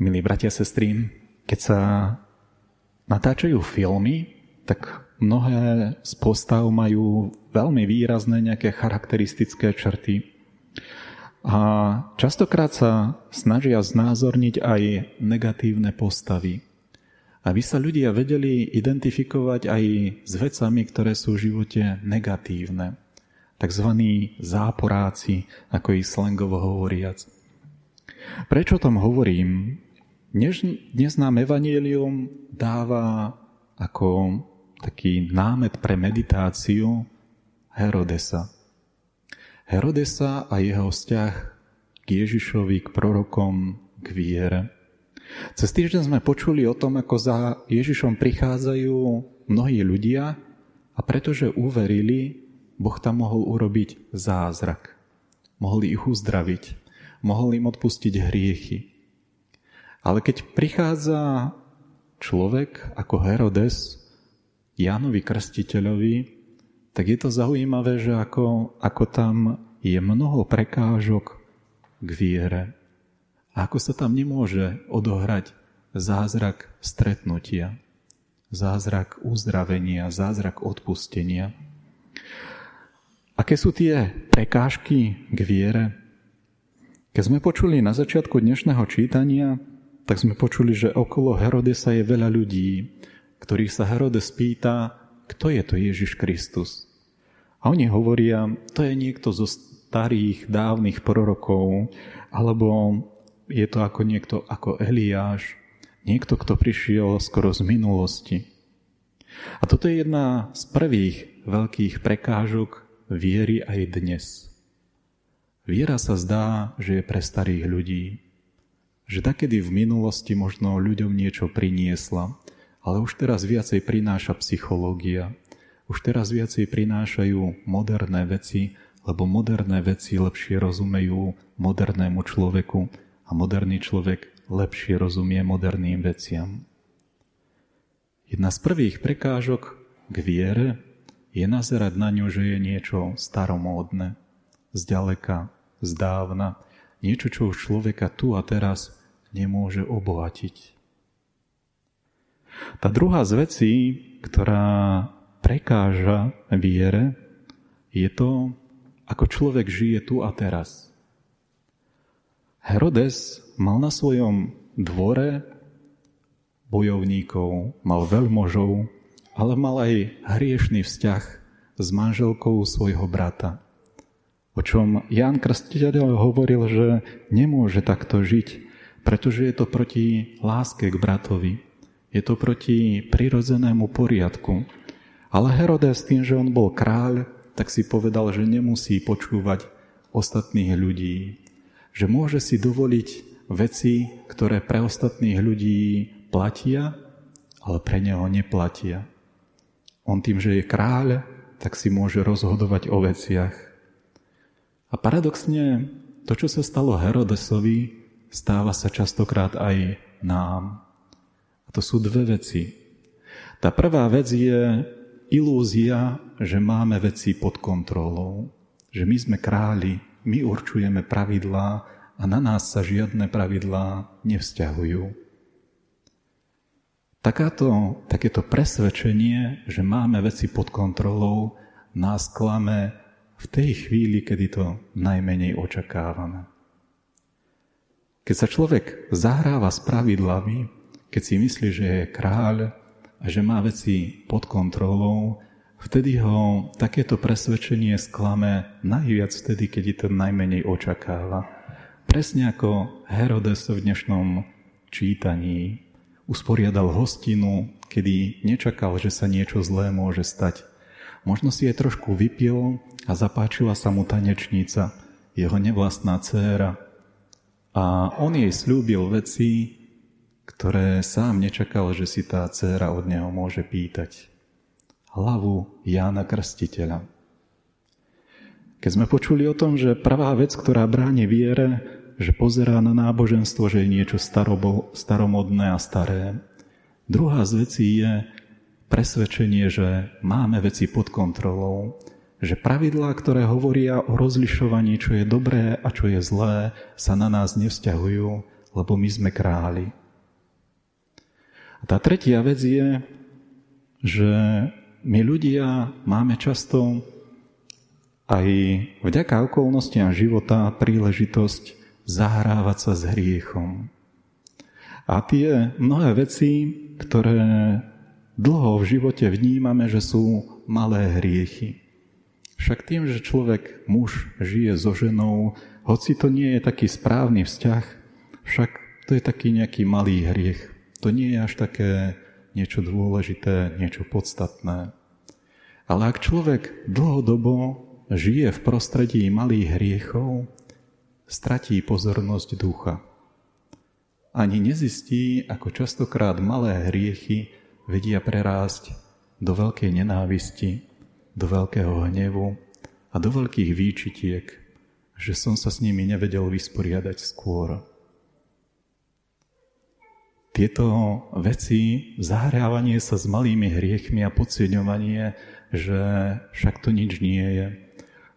Milí bratia a sestry, keď sa natáčajú filmy, tak mnohé z postav majú veľmi výrazné nejaké charakteristické črty. A častokrát sa snažia znázorniť aj negatívne postavy. Aby sa ľudia vedeli identifikovať aj s vecami, ktoré sú v živote negatívne. Takzvaní záporáci, ako ich slangovo hovoriac. Prečo tom hovorím? Dnes, dnes nám Evangelium dáva ako taký námet pre meditáciu Herodesa. Herodesa a jeho vzťah k Ježišovi, k prorokom, k viere. Cez týždeň sme počuli o tom, ako za Ježišom prichádzajú mnohí ľudia a pretože uverili, Boh tam mohol urobiť zázrak. Mohli ich uzdraviť, mohol im odpustiť hriechy. Ale keď prichádza človek ako Herodes Jánovi Krstiteľovi, tak je to zaujímavé, že ako, ako tam je mnoho prekážok k viere. A ako sa tam nemôže odohrať zázrak stretnutia, zázrak uzdravenia, zázrak odpustenia. Aké sú tie prekážky k viere? Keď sme počuli na začiatku dnešného čítania, tak sme počuli, že okolo Herodesa je veľa ľudí, ktorých sa Herodes pýta, kto je to Ježiš Kristus. A oni hovoria, to je niekto zo starých, dávnych prorokov, alebo je to ako niekto ako Eliáš, niekto, kto prišiel skoro z minulosti. A toto je jedna z prvých veľkých prekážok viery aj dnes. Viera sa zdá, že je pre starých ľudí, že takedy v minulosti možno ľuďom niečo priniesla, ale už teraz viacej prináša psychológia, už teraz viacej prinášajú moderné veci, lebo moderné veci lepšie rozumejú modernému človeku a moderný človek lepšie rozumie moderným veciam. Jedna z prvých prekážok k viere je nazerať na ňu, že je niečo staromódne, zďaleka, zdávna, niečo, čo už človeka tu a teraz nemôže obohatiť. Tá druhá z vecí, ktorá prekáža viere, je to, ako človek žije tu a teraz. Herodes mal na svojom dvore bojovníkov, mal veľmožov, ale mal aj hriešný vzťah s manželkou svojho brata. O čom Ján Krstiteľ hovoril, že nemôže takto žiť, pretože je to proti láske k bratovi. Je to proti prirodzenému poriadku. Ale Herodes tým, že on bol kráľ, tak si povedal, že nemusí počúvať ostatných ľudí. Že môže si dovoliť veci, ktoré pre ostatných ľudí platia, ale pre neho neplatia. On tým, že je kráľ, tak si môže rozhodovať o veciach. A paradoxne, to, čo sa stalo Herodesovi, stáva sa častokrát aj nám. A to sú dve veci. Tá prvá vec je ilúzia, že máme veci pod kontrolou. Že my sme králi, my určujeme pravidlá a na nás sa žiadne pravidlá nevzťahujú. Takáto, takéto presvedčenie, že máme veci pod kontrolou, nás klame v tej chvíli, kedy to najmenej očakávame. Keď sa človek zahráva s pravidlami, keď si myslí, že je kráľ a že má veci pod kontrolou, vtedy ho takéto presvedčenie sklame najviac vtedy, keď je to najmenej očakáva. Presne ako Herodes v dnešnom čítaní usporiadal hostinu, kedy nečakal, že sa niečo zlé môže stať. Možno si je trošku vypil a zapáčila sa mu tanečnica, jeho nevlastná dcéra, a on jej slúbil veci, ktoré sám nečakal, že si tá dcéra od neho môže pýtať. Hlavu Jána Krstiteľa. Keď sme počuli o tom, že prvá vec, ktorá bráni viere, že pozerá na náboženstvo, že je niečo staromodné a staré. Druhá z vecí je presvedčenie, že máme veci pod kontrolou, že pravidlá, ktoré hovoria o rozlišovaní, čo je dobré a čo je zlé, sa na nás nevzťahujú, lebo my sme králi. A tá tretia vec je, že my ľudia máme často aj vďaka okolnostiam života príležitosť zahrávať sa s hriechom. A tie mnohé veci, ktoré dlho v živote vnímame, že sú malé hriechy. Však tým, že človek, muž, žije so ženou, hoci to nie je taký správny vzťah, však to je taký nejaký malý hriech. To nie je až také niečo dôležité, niečo podstatné. Ale ak človek dlhodobo žije v prostredí malých hriechov, stratí pozornosť ducha. Ani nezistí, ako častokrát malé hriechy vedia prerásť do veľkej nenávisti, do veľkého hnevu a do veľkých výčitiek, že som sa s nimi nevedel vysporiadať skôr. Tieto veci, zahrávanie sa s malými hriechmi a podceňovanie, že však to nič nie je,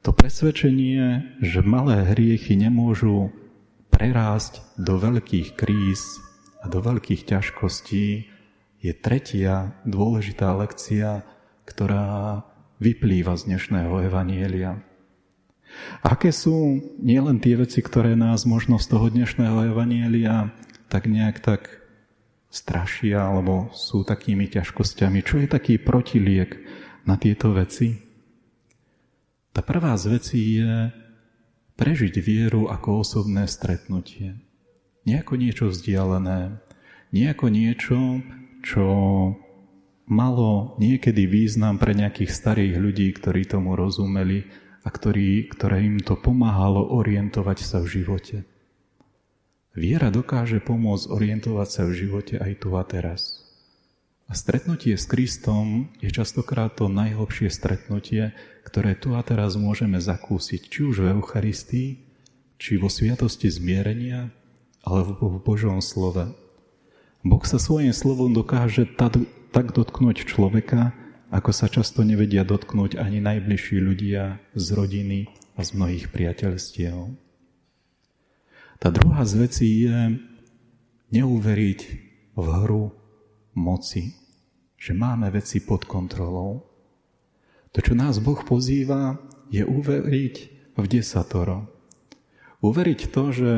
to presvedčenie, že malé hriechy nemôžu prerásť do veľkých kríz a do veľkých ťažkostí je tretia dôležitá lekcia, ktorá vyplýva z dnešného evanielia. Aké sú nielen tie veci, ktoré nás možno z toho dnešného evanielia tak nejak tak strašia alebo sú takými ťažkosťami? Čo je taký protiliek na tieto veci? Tá prvá z vecí je prežiť vieru ako osobné stretnutie. Nie ako niečo vzdialené, nie ako niečo, čo malo niekedy význam pre nejakých starých ľudí, ktorí tomu rozumeli a ktorí, ktoré im to pomáhalo orientovať sa v živote. Viera dokáže pomôcť orientovať sa v živote aj tu a teraz. A stretnutie s Kristom je častokrát to najhlbšie stretnutie, ktoré tu a teraz môžeme zakúsiť, či už v Eucharistii, či vo sviatosti zmierenia, alebo v Božom slove. Boh sa svojím slovom dokáže tak dotknúť človeka, ako sa často nevedia dotknúť ani najbližší ľudia z rodiny a z mnohých priateľstiev. Tá druhá z vecí je neuveriť v hru moci, že máme veci pod kontrolou. To, čo nás Boh pozýva, je uveriť v desatoro. Uveriť to, že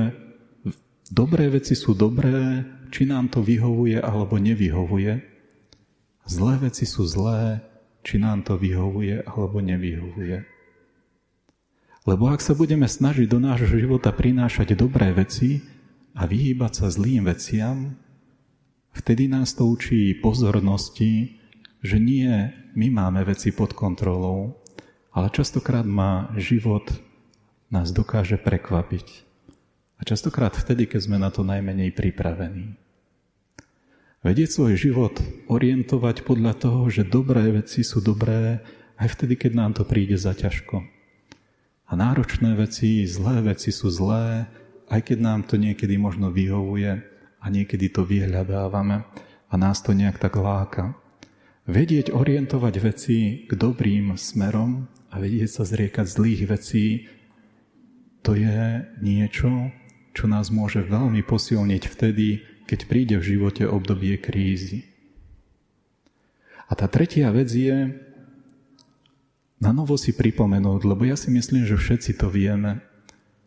dobré veci sú dobré, či nám to vyhovuje alebo nevyhovuje. Zlé veci sú zlé, či nám to vyhovuje alebo nevyhovuje. Lebo ak sa budeme snažiť do nášho života prinášať dobré veci a vyhýbať sa zlým veciam, vtedy nás to učí pozornosti, že nie my máme veci pod kontrolou, ale častokrát má život nás dokáže prekvapiť. A častokrát vtedy, keď sme na to najmenej pripravení. Vedieť svoj život orientovať podľa toho, že dobré veci sú dobré aj vtedy, keď nám to príde za ťažko. A náročné veci, zlé veci sú zlé, aj keď nám to niekedy možno vyhovuje a niekedy to vyhľadávame a nás to nejak tak láka. Vedieť orientovať veci k dobrým smerom a vedieť sa zriekať zlých vecí, to je niečo, čo nás môže veľmi posilniť vtedy, keď príde v živote obdobie krízy. A tá tretia vec je na novo si pripomenúť, lebo ja si myslím, že všetci to vieme,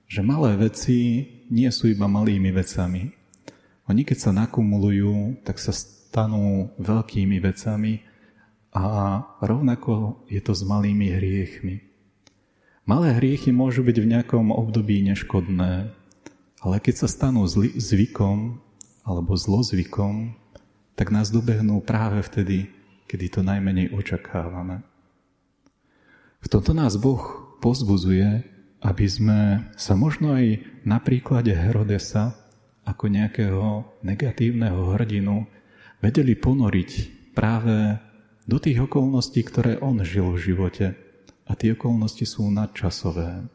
že malé veci nie sú iba malými vecami. Oni keď sa nakumulujú, tak sa stanú veľkými vecami a rovnako je to s malými hriechmi. Malé hriechy môžu byť v nejakom období neškodné, ale keď sa stanú zvykom alebo zlozvykom, tak nás dobehnú práve vtedy, kedy to najmenej očakávame. V tomto nás Boh pozbuzuje, aby sme sa možno aj na príklade Herodesa ako nejakého negatívneho hrdinu vedeli ponoriť práve do tých okolností, ktoré on žil v živote. A tie okolnosti sú nadčasové.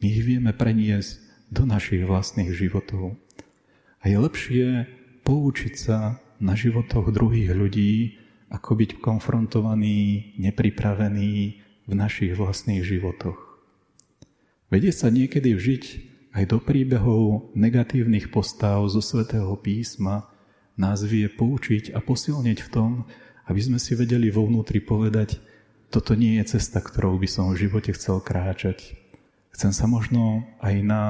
My ich vieme preniesť do našich vlastných životov. A je lepšie poučiť sa na životoch druhých ľudí, ako byť konfrontovaný, nepripravený v našich vlastných životoch. Vedieť sa niekedy vžiť aj do príbehov negatívnych postav zo svätého písma nás vie poučiť a posilniť v tom, aby sme si vedeli vo vnútri povedať, toto nie je cesta, ktorou by som v živote chcel kráčať. Chcem sa možno aj na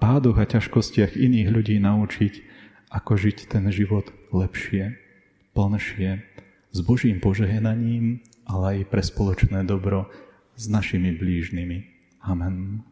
pádoch a ťažkostiach iných ľudí naučiť, ako žiť ten život lepšie, plnšie, s Božím požehnaním, ale aj pre spoločné dobro s našimi blížnymi. Amen.